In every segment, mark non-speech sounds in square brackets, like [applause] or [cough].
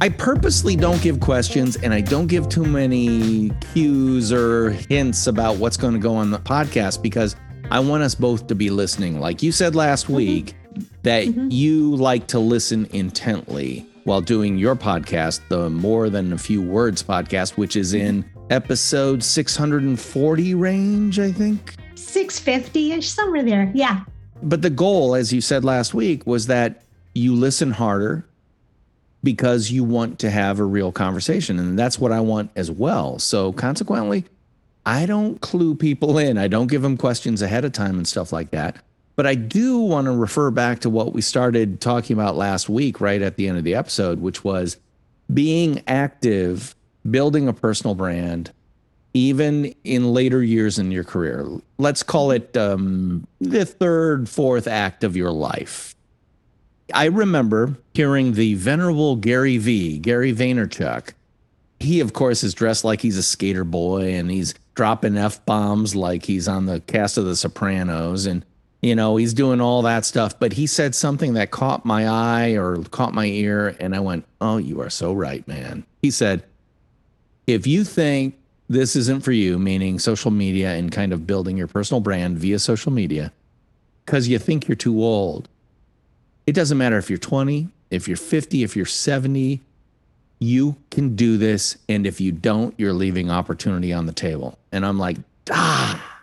I purposely don't give questions and I don't give too many cues or hints about what's going to go on the podcast because I want us both to be listening. Like you said last mm-hmm. week, that mm-hmm. you like to listen intently while doing your podcast, the More Than a Few Words podcast, which is in episode 640 range, I think. 650 ish, somewhere there. Yeah. But the goal, as you said last week, was that you listen harder because you want to have a real conversation. And that's what I want as well. So consequently, I don't clue people in. I don't give them questions ahead of time and stuff like that. But I do want to refer back to what we started talking about last week, right at the end of the episode, which was being active, building a personal brand, even in later years in your career. Let's call it um, the third, fourth act of your life. I remember hearing the venerable Gary V, Gary Vaynerchuk. He, of course, is dressed like he's a skater boy and he's dropping F bombs like he's on the cast of The Sopranos. And, you know, he's doing all that stuff. But he said something that caught my eye or caught my ear. And I went, Oh, you are so right, man. He said, If you think this isn't for you, meaning social media and kind of building your personal brand via social media, because you think you're too old, it doesn't matter if you're 20, if you're 50, if you're 70, you can do this. And if you don't, you're leaving opportunity on the table. And I'm like, ah,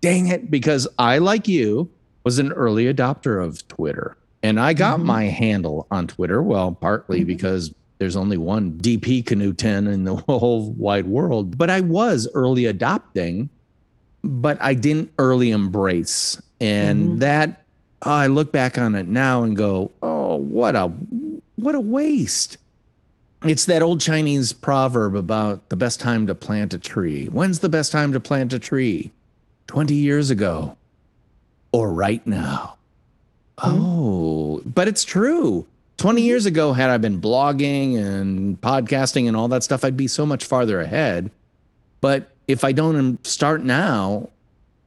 dang it. Because I, like you, was an early adopter of Twitter. And I got mm-hmm. my handle on Twitter. Well, partly mm-hmm. because there's only one DP Knudten in the [laughs] whole wide world. But I was early adopting, but I didn't early embrace. And mm-hmm. that I look back on it now and go, oh, what a what a waste. It's that old Chinese proverb about the best time to plant a tree. When's the best time to plant a tree? 20 years ago or right now. Mm-hmm. Oh, but it's true. 20 years ago, had I been blogging and podcasting and all that stuff, I'd be so much farther ahead. But if I don't start now,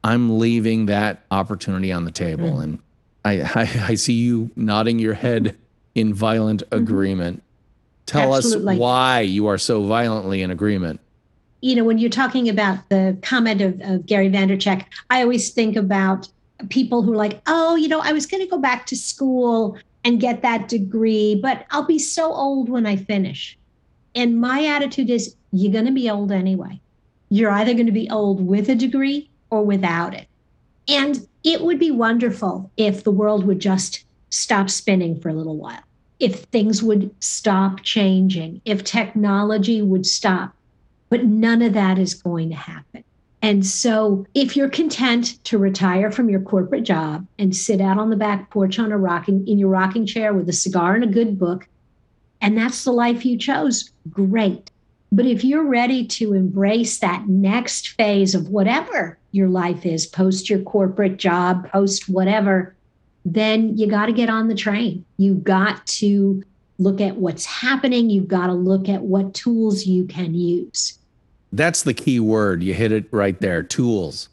I'm leaving that opportunity on the table. Mm. And I, I, I see you nodding your head in violent mm-hmm. agreement. Tell Absolutely. us why you are so violently in agreement. You know, when you're talking about the comment of, of Gary Vaynerchuk, I always think about people who are like, oh, you know, I was going to go back to school and get that degree, but I'll be so old when I finish. And my attitude is, you're going to be old anyway. You're either going to be old with a degree or without it. And it would be wonderful if the world would just stop spinning for a little while, if things would stop changing, if technology would stop. But none of that is going to happen. And so, if you're content to retire from your corporate job and sit out on the back porch on a rocking in your rocking chair with a cigar and a good book, and that's the life you chose, great. But if you're ready to embrace that next phase of whatever your life is, post your corporate job, post whatever, then you got to get on the train. You got to look at what's happening. You've got to look at what tools you can use. That's the key word. You hit it right there tools.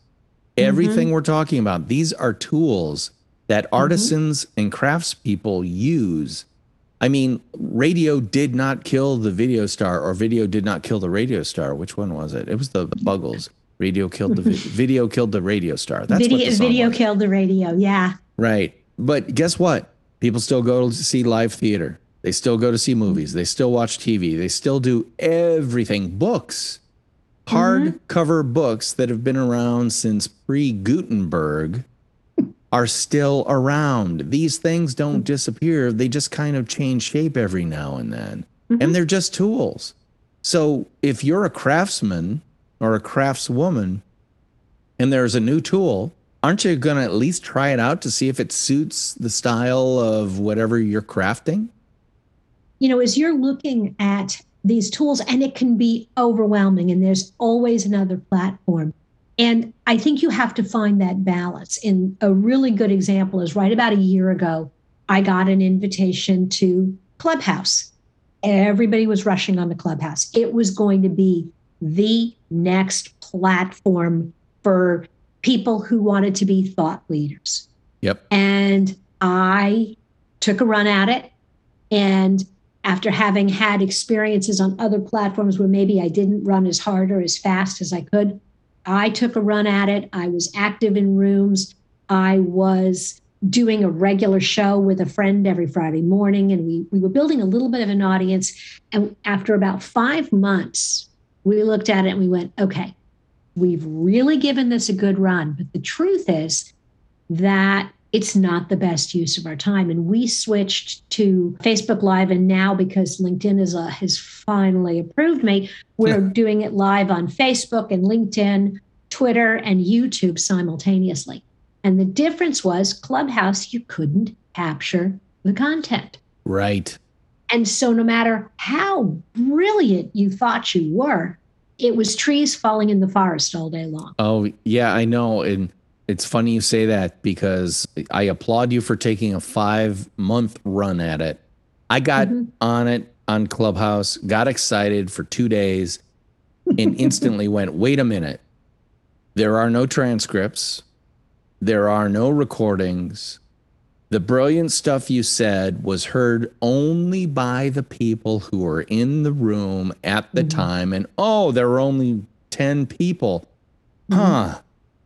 Everything mm-hmm. we're talking about, these are tools that mm-hmm. artisans mm-hmm. and craftspeople use I mean, radio did not kill the video star, or video did not kill the radio star. Which one was it? It was the, the Buggles. Radio killed the vi- [laughs] video killed the radio star. That's video, video was. killed the radio. Yeah. Right, but guess what? People still go to see live theater. They still go to see movies. They still watch TV. They still do everything. Books, hardcover mm-hmm. books that have been around since pre Gutenberg are still around. These things don't disappear, they just kind of change shape every now and then. Mm-hmm. And they're just tools. So if you're a craftsman or a craftswoman and there's a new tool, aren't you going to at least try it out to see if it suits the style of whatever you're crafting? You know, as you're looking at these tools, and it can be overwhelming, and there's always another platform. And I think you have to find that balance. And a really good example is right about a year ago, I got an invitation to Clubhouse. Everybody was rushing on the Clubhouse. It was going to be the next platform for people who wanted to be thought leaders. Yep. And I took a run at it and after having had experiences on other platforms where maybe I didn't run as hard or as fast as I could, I took a run at it. I was active in rooms. I was doing a regular show with a friend every Friday morning, and we, we were building a little bit of an audience. And after about five months, we looked at it and we went, okay, we've really given this a good run. But the truth is that it's not the best use of our time. And we switched to Facebook Live. And now, because LinkedIn is a, has finally approved me, we're doing it live on Facebook and LinkedIn, Twitter, and YouTube simultaneously. And the difference was Clubhouse, you couldn't capture the content. Right. And so, no matter how brilliant you thought you were, it was trees falling in the forest all day long. Oh, yeah, I know. And it's funny you say that because I applaud you for taking a five month run at it. I got mm-hmm. on it on Clubhouse, got excited for two days, and instantly [laughs] went, wait a minute. There are no transcripts, there are no recordings. The brilliant stuff you said was heard only by the people who were in the room at the mm-hmm. time. And oh, there were only 10 people. Mm-hmm. Huh.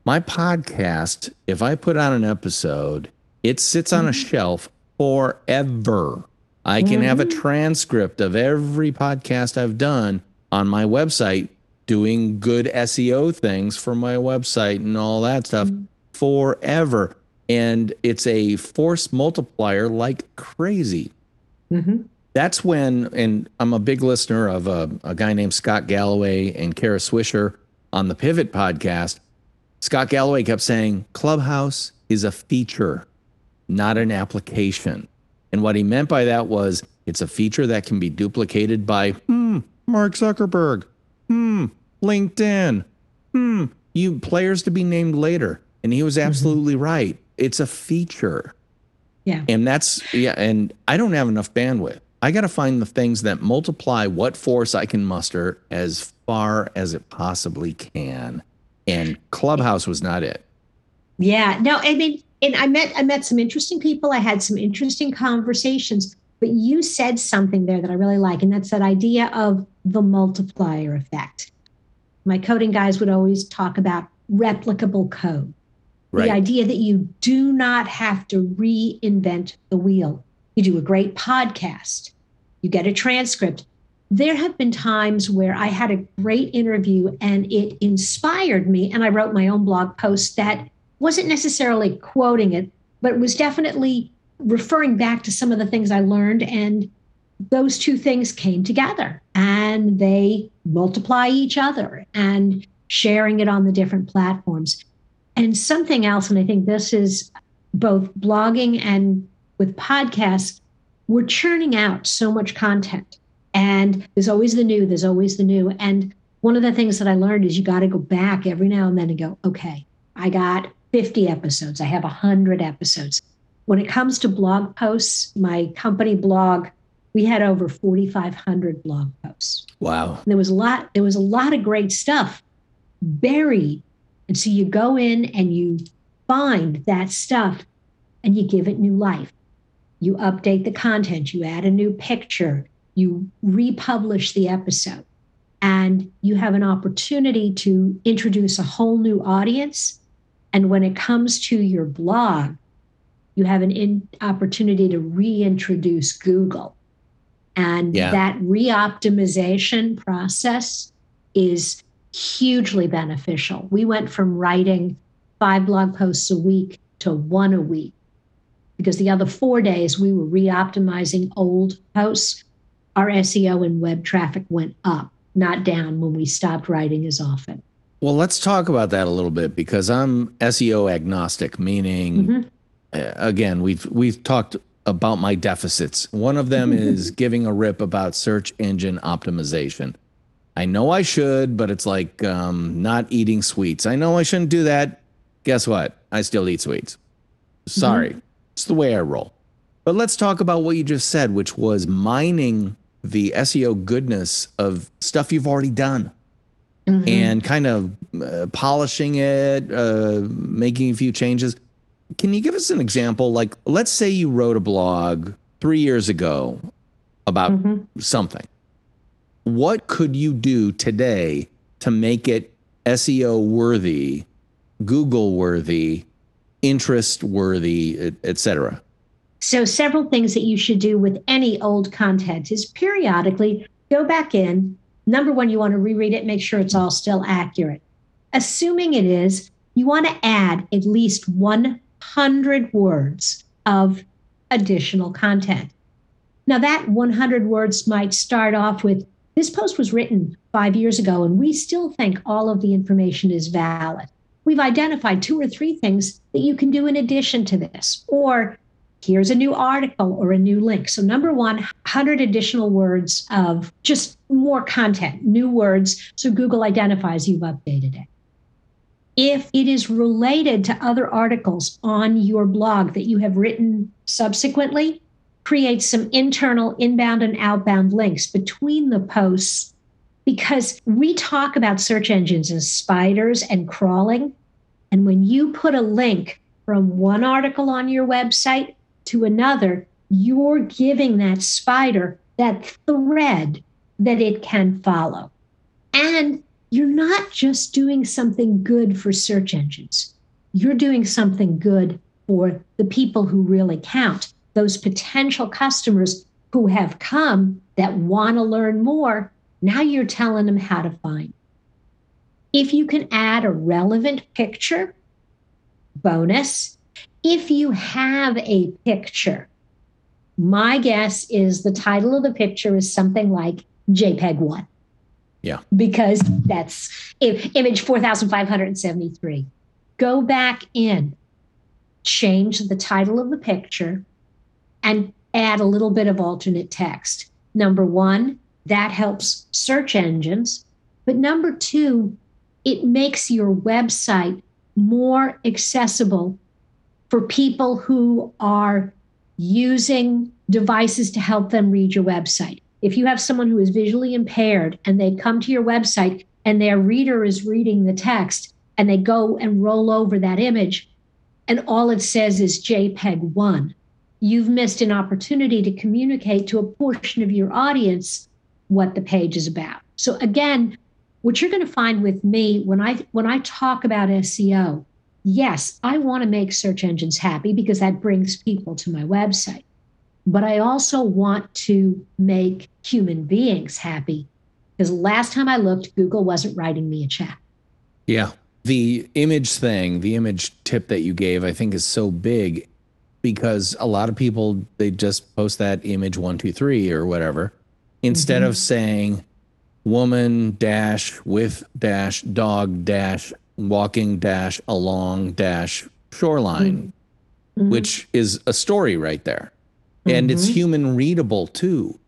My podcast, if I put out an episode, it sits on a mm-hmm. shelf forever. I can have a mm-hmm. transcript of every podcast I've done on my website, doing good SEO things for my website and all that stuff mm-hmm. forever and it's a force multiplier like crazy. Mm-hmm. That's when, and I'm a big listener of a, a guy named Scott Galloway and Kara Swisher on the Pivot podcast. Scott Galloway kept saying Clubhouse is a feature, not an application. And what he meant by that was it's a feature that can be duplicated by, hmm, Mark Zuckerberg, hmm, LinkedIn, hmm, you players to be named later. And he was mm-hmm. absolutely mm-hmm. right it's a feature. Yeah. And that's yeah, and I don't have enough bandwidth. I got to find the things that multiply what force I can muster as far as it possibly can. And Clubhouse was not it. Yeah. No, I mean, and I met I met some interesting people. I had some interesting conversations, but you said something there that I really like, and that's that idea of the multiplier effect. My coding guys would always talk about replicable code. Right. The idea that you do not have to reinvent the wheel. You do a great podcast, you get a transcript. There have been times where I had a great interview and it inspired me, and I wrote my own blog post that wasn't necessarily quoting it, but was definitely referring back to some of the things I learned. And those two things came together and they multiply each other and sharing it on the different platforms. And something else, and I think this is both blogging and with podcasts, we're churning out so much content. And there's always the new, there's always the new. And one of the things that I learned is you got to go back every now and then and go, okay, I got 50 episodes, I have 100 episodes. When it comes to blog posts, my company blog, we had over 4,500 blog posts. Wow. And there was a lot, there was a lot of great stuff buried and so you go in and you find that stuff and you give it new life. You update the content, you add a new picture, you republish the episode, and you have an opportunity to introduce a whole new audience. And when it comes to your blog, you have an in- opportunity to reintroduce Google. And yeah. that reoptimization process is hugely beneficial. We went from writing five blog posts a week to one a week because the other four days we were re-optimizing old posts. Our SEO and web traffic went up, not down when we stopped writing as often. Well, let's talk about that a little bit because I'm SEO agnostic, meaning mm-hmm. uh, again, we've we've talked about my deficits. One of them [laughs] is giving a rip about search engine optimization. I know I should, but it's like um, not eating sweets. I know I shouldn't do that. Guess what? I still eat sweets. Sorry. Mm-hmm. It's the way I roll. But let's talk about what you just said, which was mining the SEO goodness of stuff you've already done mm-hmm. and kind of uh, polishing it, uh, making a few changes. Can you give us an example? Like, let's say you wrote a blog three years ago about mm-hmm. something. What could you do today to make it SEO worthy, Google worthy, interest worthy, etc.? So, several things that you should do with any old content is periodically go back in. Number one, you want to reread it, make sure it's all still accurate. Assuming it is, you want to add at least 100 words of additional content. Now, that 100 words might start off with this post was written five years ago, and we still think all of the information is valid. We've identified two or three things that you can do in addition to this, or here's a new article or a new link. So, number one, 100 additional words of just more content, new words. So, Google identifies you've updated it. If it is related to other articles on your blog that you have written subsequently, create some internal inbound and outbound links between the posts because we talk about search engines as spiders and crawling. And when you put a link from one article on your website to another, you're giving that spider that thread that it can follow. And you're not just doing something good for search engines, you're doing something good for the people who really count, those potential customers who have come that want to learn more. Now you're telling them how to find. If you can add a relevant picture, bonus if you have a picture, my guess is the title of the picture is something like JPEG 1. Yeah. Because that's image 4573. Go back in, change the title of the picture, and add a little bit of alternate text. Number one, that helps search engines. But number two, it makes your website more accessible for people who are using devices to help them read your website. If you have someone who is visually impaired and they come to your website and their reader is reading the text and they go and roll over that image and all it says is JPEG 1, you've missed an opportunity to communicate to a portion of your audience what the page is about. So again, what you're going to find with me when I when I talk about SEO yes, I want to make search engines happy because that brings people to my website. But I also want to make human beings happy because last time I looked, Google wasn't writing me a check. Yeah. The image thing, the image tip that you gave, I think is so big because a lot of people, they just post that image one, two, three or whatever instead mm-hmm. of saying woman dash with dash dog dash walking dash along dash shoreline, mm-hmm. which is a story right there. Mm-hmm. And it's mm-hmm. human readable too,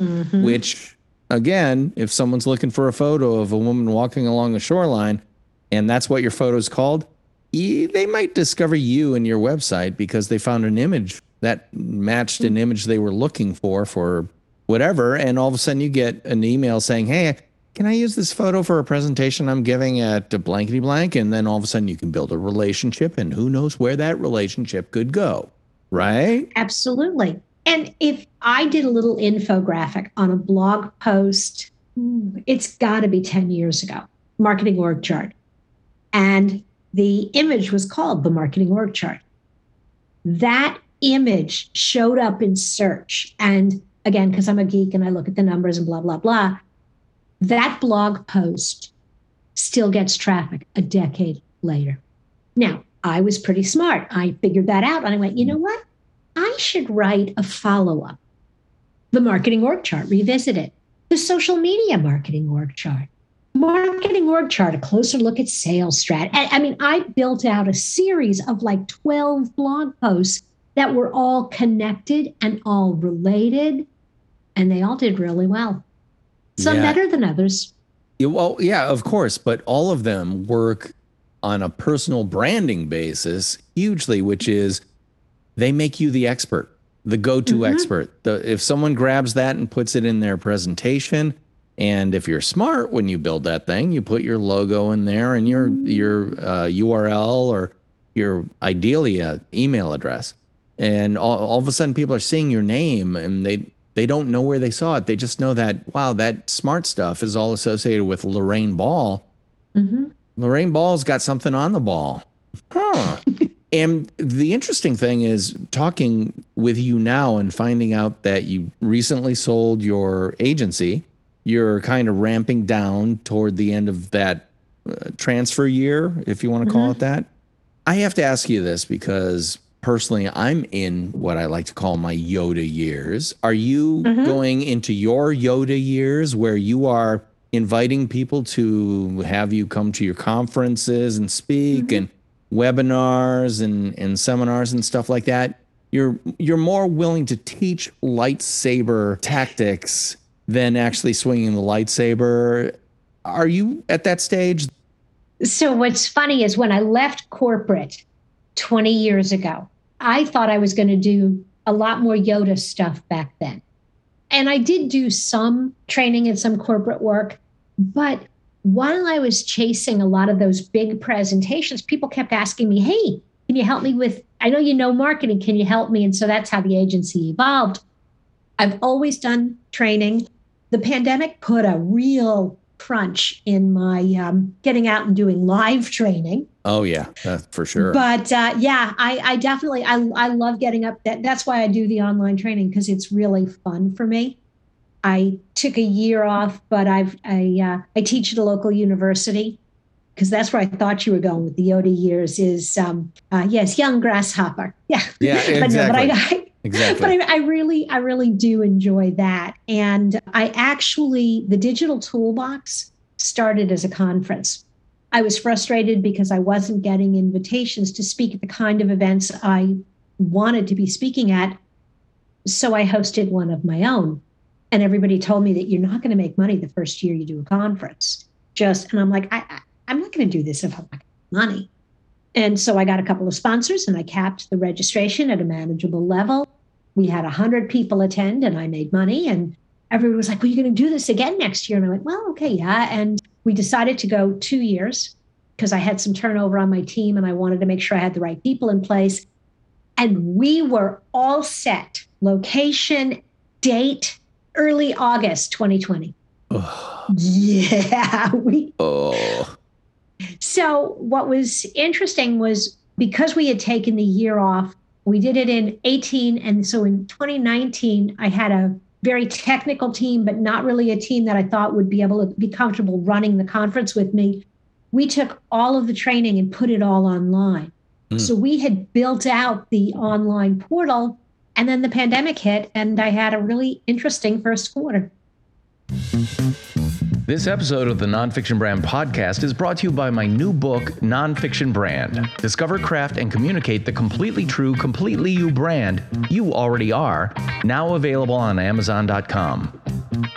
mm-hmm. which again, if someone's looking for a photo of a woman walking along a shoreline and that's what your photo is called, they might discover you and your website because they found an image that matched an image they were looking for for whatever. And all of a sudden you get an email saying, Hey, can I use this photo for a presentation I'm giving at blankety blank? And then all of a sudden you can build a relationship, and who knows where that relationship could go, right? Absolutely. And if I did a little infographic on a blog post, it's got to be 10 years ago, marketing org chart. And the image was called the marketing org chart. That image showed up in search. And again, because I'm a geek and I look at the numbers and blah, blah, blah, that blog post still gets traffic a decade later. Now, I was pretty smart. I figured that out and I went, you know what? I should write a follow up. The marketing org chart, revisit it. The social media marketing org chart. Marketing org chart, a closer look at sales strat. I mean, I built out a series of like 12 blog posts that were all connected and all related, and they all did really well. Some yeah. better than others. Yeah, well, yeah, of course, but all of them work on a personal branding basis hugely, which is they make you the expert, the go-to mm-hmm. expert. The, if someone grabs that and puts it in their presentation, and if you're smart when you build that thing, you put your logo in there and your your uh, URL or your ideally email address, and all, all of a sudden people are seeing your name and they they don't know where they saw it. They just know that wow, that smart stuff is all associated with Lorraine Ball. Mm-hmm. Lorraine Ball's got something on the ball. Huh. [laughs] and the interesting thing is talking with you now and finding out that you recently sold your agency. You're kind of ramping down toward the end of that uh, transfer year, if you want to mm-hmm. call it that. I have to ask you this because personally, I'm in what I like to call my Yoda years. Are you mm-hmm. going into your Yoda years where you are inviting people to have you come to your conferences and speak mm-hmm. and webinars and, and seminars and stuff like that? You're you're more willing to teach lightsaber tactics than actually swinging the lightsaber. Are you at that stage? So what's funny is when I left corporate 20 years ago, I thought I was going to do a lot more Yoda stuff back then. And I did do some training and some corporate work. But while I was chasing a lot of those big presentations, people kept asking me, hey, can you help me with? I know you know marketing. Can you help me? And so that's how the agency evolved. I've always done training. The pandemic put a real crunch in my um, getting out and doing live training. Oh yeah, for sure. But uh, yeah, I, I definitely I, I love getting up. That that's why I do the online training because it's really fun for me. I took a year off, but I've I uh, I teach at a local university because that's where I thought you were going with the Yoda years. Is um, uh, yes, young grasshopper. [laughs] Yeah, yeah, exactly. but no, but I, I Exactly. But I, I, really, I really do enjoy that. And I actually, the digital toolbox started as a conference. I was frustrated because I wasn't getting invitations to speak at the kind of events I wanted to be speaking at. So I hosted one of my own. And everybody told me that you're not going to make money the first year you do a conference. Just, and I'm like, I, I, I'm not going to do this if I'm not money. And so I got a couple of sponsors and I capped the registration at a manageable level. We had 100 people attend and I made money. And everyone was like, Well, you're going to do this again next year. And I went, Well, okay, yeah. And we decided to go two years because I had some turnover on my team and I wanted to make sure I had the right people in place. And we were all set location, date, early August 2020. Oh. [laughs] Yeah. We, oh. So, what was interesting was because we had taken the year off, we did it in 18. And so in 2019, I had a very technical team, but not really a team that I thought would be able to be comfortable running the conference with me. We took all of the training and put it all online. Mm. So we had built out the online portal, and then the pandemic hit, and I had a really interesting first quarter. This episode of the Nonfiction Brand podcast is brought to you by my new book, Nonfiction Brand. Discover, craft, and communicate the completely true, completely you brand you already are, now available on Amazon.com.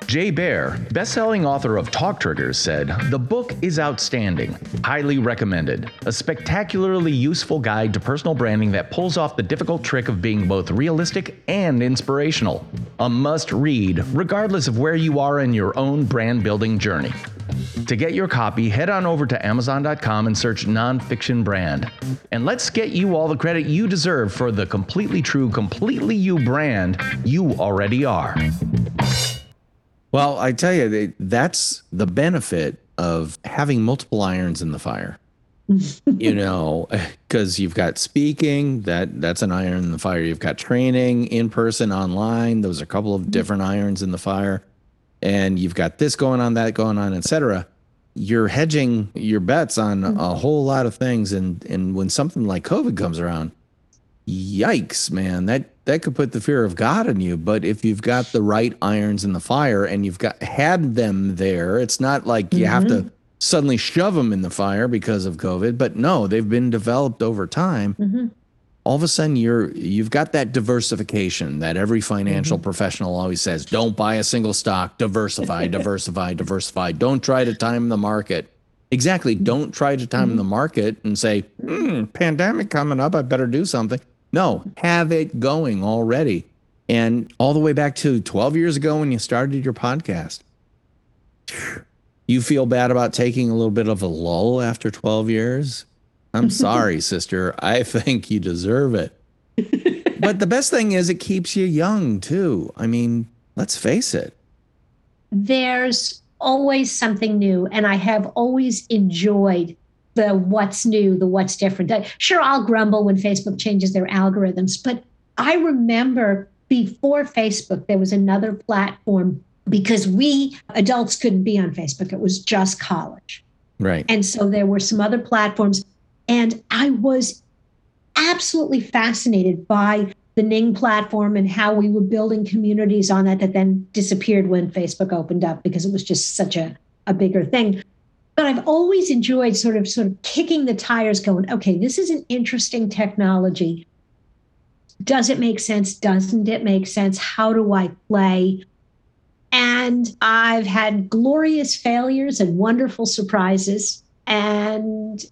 Jay Baer, best-selling author of Talk Triggers, said, "The book is outstanding, highly recommended. A spectacularly useful guide to personal branding that pulls off the difficult trick of being both realistic and inspirational. A must-read, regardless of where you are in your own brand building journey." To get your copy, head on over to Amazon.com and search Nonfiction Brand. And let's get you all the credit you deserve for the completely true, completely you brand you already are. Well, I tell you, that's the benefit of having multiple irons in the fire. [laughs] you know, [laughs] because you've got speaking, that that's an iron in the fire. You've got training in person, online. Those are a couple of mm-hmm. different irons in the fire. And you've got this going on, that going on, etc. You're hedging your bets on mm-hmm. a whole lot of things. And and when something like COVID comes around, yikes, man, that that could put the fear of God in you. But if you've got the right irons in the fire and you've got had them there, it's not like you mm-hmm. have to mm-hmm. suddenly shove them in the fire because of COVID. But no, they've been developed over time. Mm-hmm. All of a sudden, you're you've got that diversification that every financial mm-hmm. professional always says: don't buy a single stock, diversify, [laughs] diversify, diversify. Don't try to time the market. Exactly. Don't try to time mm-hmm. the market and say, hmm, pandemic coming up, I better do something no, have it going already. And all the way back to 12 years ago when you started your podcast. You feel bad about taking a little bit of a lull after 12 years? I'm [laughs] sorry, sister. I think you deserve it. but the best thing is it keeps you young too. I mean, let's face it. There's always something new. And I have always enjoyed the what's new, the what's different. Sure, I'll grumble when Facebook changes their algorithms, but I remember before Facebook, there was another platform because we adults couldn't be on Facebook. It was just college. Right. And so there were some other platforms. And I was absolutely fascinated by the Ning platform and how we were building communities on that that then disappeared when Facebook opened up because it was just such a, a bigger thing. But I've always enjoyed sort of sort of kicking the tires, going, okay, this is an interesting technology. Does it make sense? Doesn't it make sense? How do I play? And I've had glorious failures and wonderful surprises. And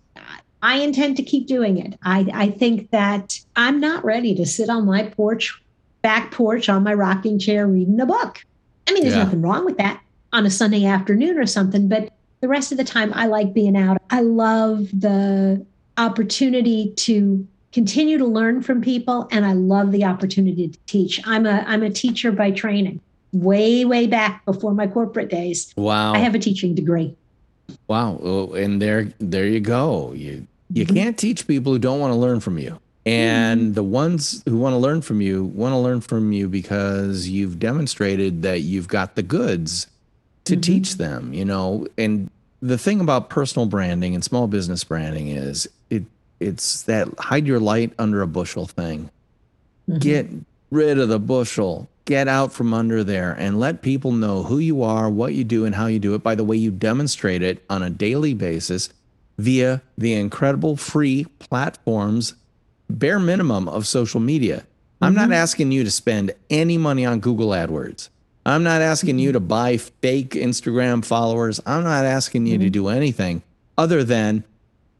I intend to keep doing it. I, I think that I'm not ready to sit on my porch, back porch on my rocking chair reading a book. I mean, there's yeah. nothing wrong with that on a Sunday afternoon or something, but the rest of the time I like being out. I love the opportunity to continue to learn from people and I love the opportunity to teach. I'm a I'm a teacher by training. Way way back before my corporate days. Wow. I have a teaching degree. Wow. Oh, and there there you go. You you mm-hmm. can't teach people who don't want to learn from you. And mm-hmm. the ones who want to learn from you want to learn from you because you've demonstrated that you've got the goods to mm-hmm. teach them, you know. And the thing about personal branding and small business branding is it it's that hide your light under a bushel thing. Mm-hmm. Get rid of the bushel. Get out from under there and let people know who you are, what you do, and how you do it by the way you demonstrate it on a daily basis via the incredible free platforms, bare minimum of social media. Mm-hmm. I'm not mm-hmm. asking you to spend any money on Google AdWords. I'm not asking you to mm-hmm. buy fake Instagram followers. I'm not asking you mm-hmm. to do anything other than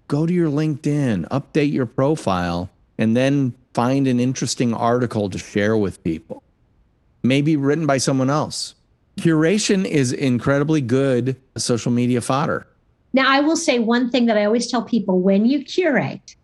go to your LinkedIn, update your profile, and then find an interesting article to share with people. Maybe written by someone else. Curation is incredibly good social media fodder. Now, I will say one thing that I always tell people when you curate,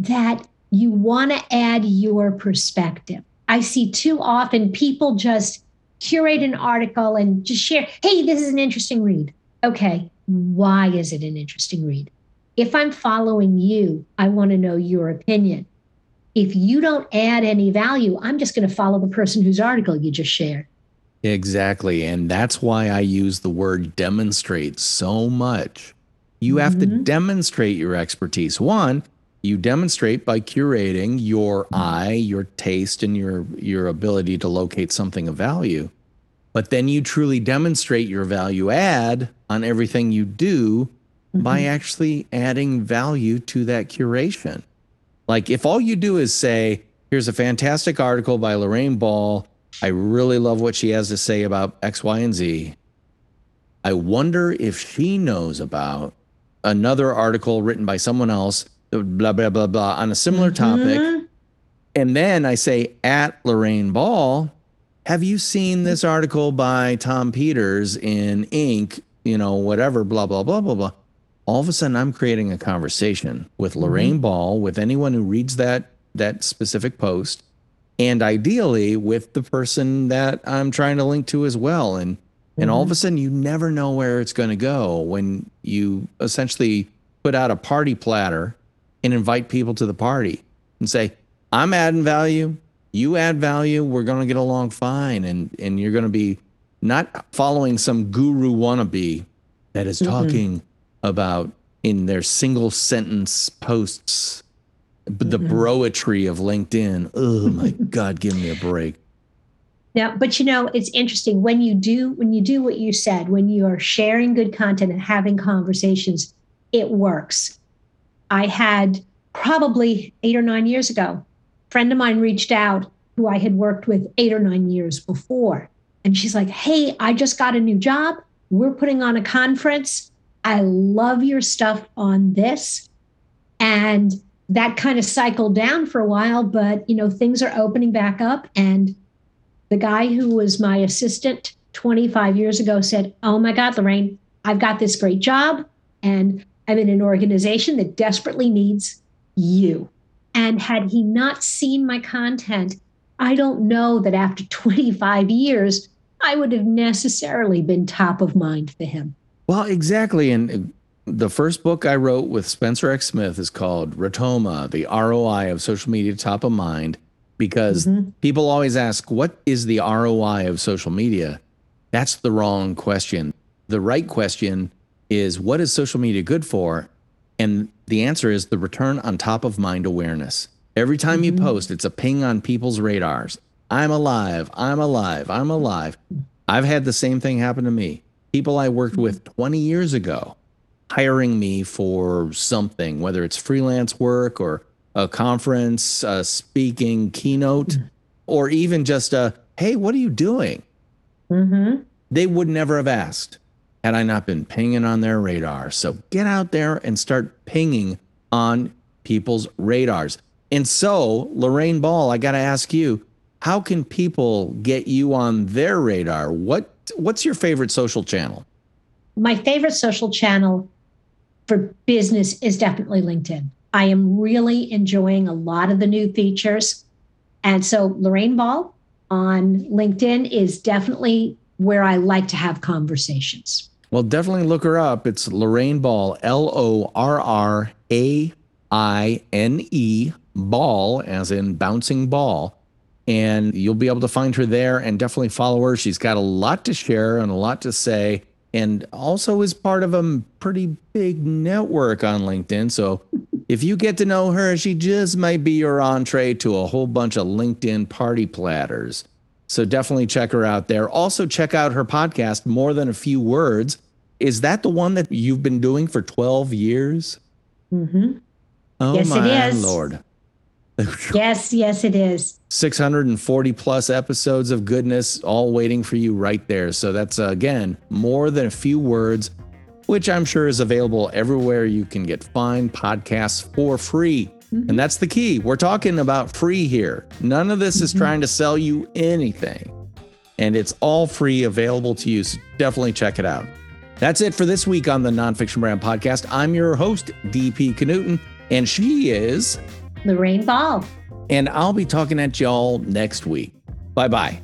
that you want to add your perspective. I see too often people just curate an article and just share, hey, this is an interesting read. Okay, why is it an interesting read? If I'm following you, I want to know your opinion. If you don't add any value, I'm just going to follow the person whose article you just shared. Exactly. And that's why I use the word demonstrate so much you have mm-hmm. to demonstrate your expertise. One, you demonstrate by curating your eye, your taste, and your your ability to locate something of value. But then you truly demonstrate your value add on everything you do mm-hmm. by actually adding value to that curation. Like if all you do is say, here's a fantastic article by Lorraine Ball. I really love what she has to say about X, Y, and Z. I wonder if she knows about another article written by someone else, blah, blah, blah, blah, on a similar mm-hmm. topic. And then I say, at Lorraine Ball, have you seen this article by Tom Peters in Inc., you know, whatever, blah, blah, blah, blah, blah. All of a sudden, I'm creating a conversation with mm-hmm. Lorraine mm-hmm. Ball, with anyone who reads that that specific post, and ideally with the person that I'm trying to link to as well. And and all of a mm-hmm. sudden, you never know where it's going to go when you essentially put out a party platter and invite people to the party and say, I'm adding value. You add value. We're going to get along fine. And, and you're going to be not following some guru wannabe that is mm-hmm. talking mm-hmm. about in their single sentence posts the mm-hmm. broetry of LinkedIn. Oh my [laughs] God, give me a break. Now, but you know, it's interesting when you do when you do what you said, when you are sharing good content and having conversations, it works. I had probably 8 or 9 years ago, a friend of mine reached out who I had worked with 8 or 9 years before. And she's like, "Hey, I just got a new job. We're putting on a conference. I love your stuff on this." And that kind of cycled down for a while, but you know, things are opening back up and the guy who was my assistant 25 years ago said, Oh my God, Lorraine, I've got this great job and I'm in an organization that desperately needs you. And had he not seen my content, I don't know that after [laughs] 25 years, I would have necessarily been top of mind for him. Well, exactly. And the first book I wrote with Spencer X. Smith is called Rotoma, the ROI of social media top of mind, because mm-hmm. people always ask, what is the ROI of social media? That's the wrong question. The right question is, what is social media good for? And the answer is the return on top of mind awareness. Every time mm-hmm. you post, it's a ping on people's radars. I'm alive. I'm alive. I'm alive. I've had the same thing happen to me. People I worked with 20 years ago hiring me for something, whether it's freelance work or a conference, a speaking keynote, mm-hmm. or even just a, hey, what are you doing? Mm-hmm. They would never have asked had I not been pinging on their radar. So get out there and start pinging on people's radars. And so, Lorraine Ball, I got to ask you, how can people get you on their radar? What what's your favorite social channel? My favorite social channel for business is definitely LinkedIn. I am really enjoying a lot of the new features. And so Lorraine Ball on LinkedIn is definitely where I like to have conversations. Well, definitely look her up. It's Lorraine Ball, L O R R A I N E, ball, as in bouncing ball. And you'll be able to find her there and definitely follow her. She's got a lot to share and a lot to say, and also is part of a pretty big network on LinkedIn. So if you get to know her, she just might be your entree to a whole bunch of LinkedIn party platters. So definitely check her out there. Also, check out her podcast, More Than a Few Words. Is that the one that you've been doing for 12 years? Mm-hmm. Oh, yes, my it is. Lord. [laughs] yes, yes, it is. 640 plus episodes of goodness all waiting for you right there. So that's, uh, again, more than a few words, which I'm sure is available everywhere you can get fine podcasts for free. Mm-hmm. And that's the key. We're talking about free here. None of this mm-hmm. is trying to sell you anything. And it's all free, available to you. So definitely check it out. That's it for this week on the Nonfiction Brand Podcast. I'm your host, DP Knudten, and she is Lorraine Ball. And I'll be talking at y'all next week. Bye bye.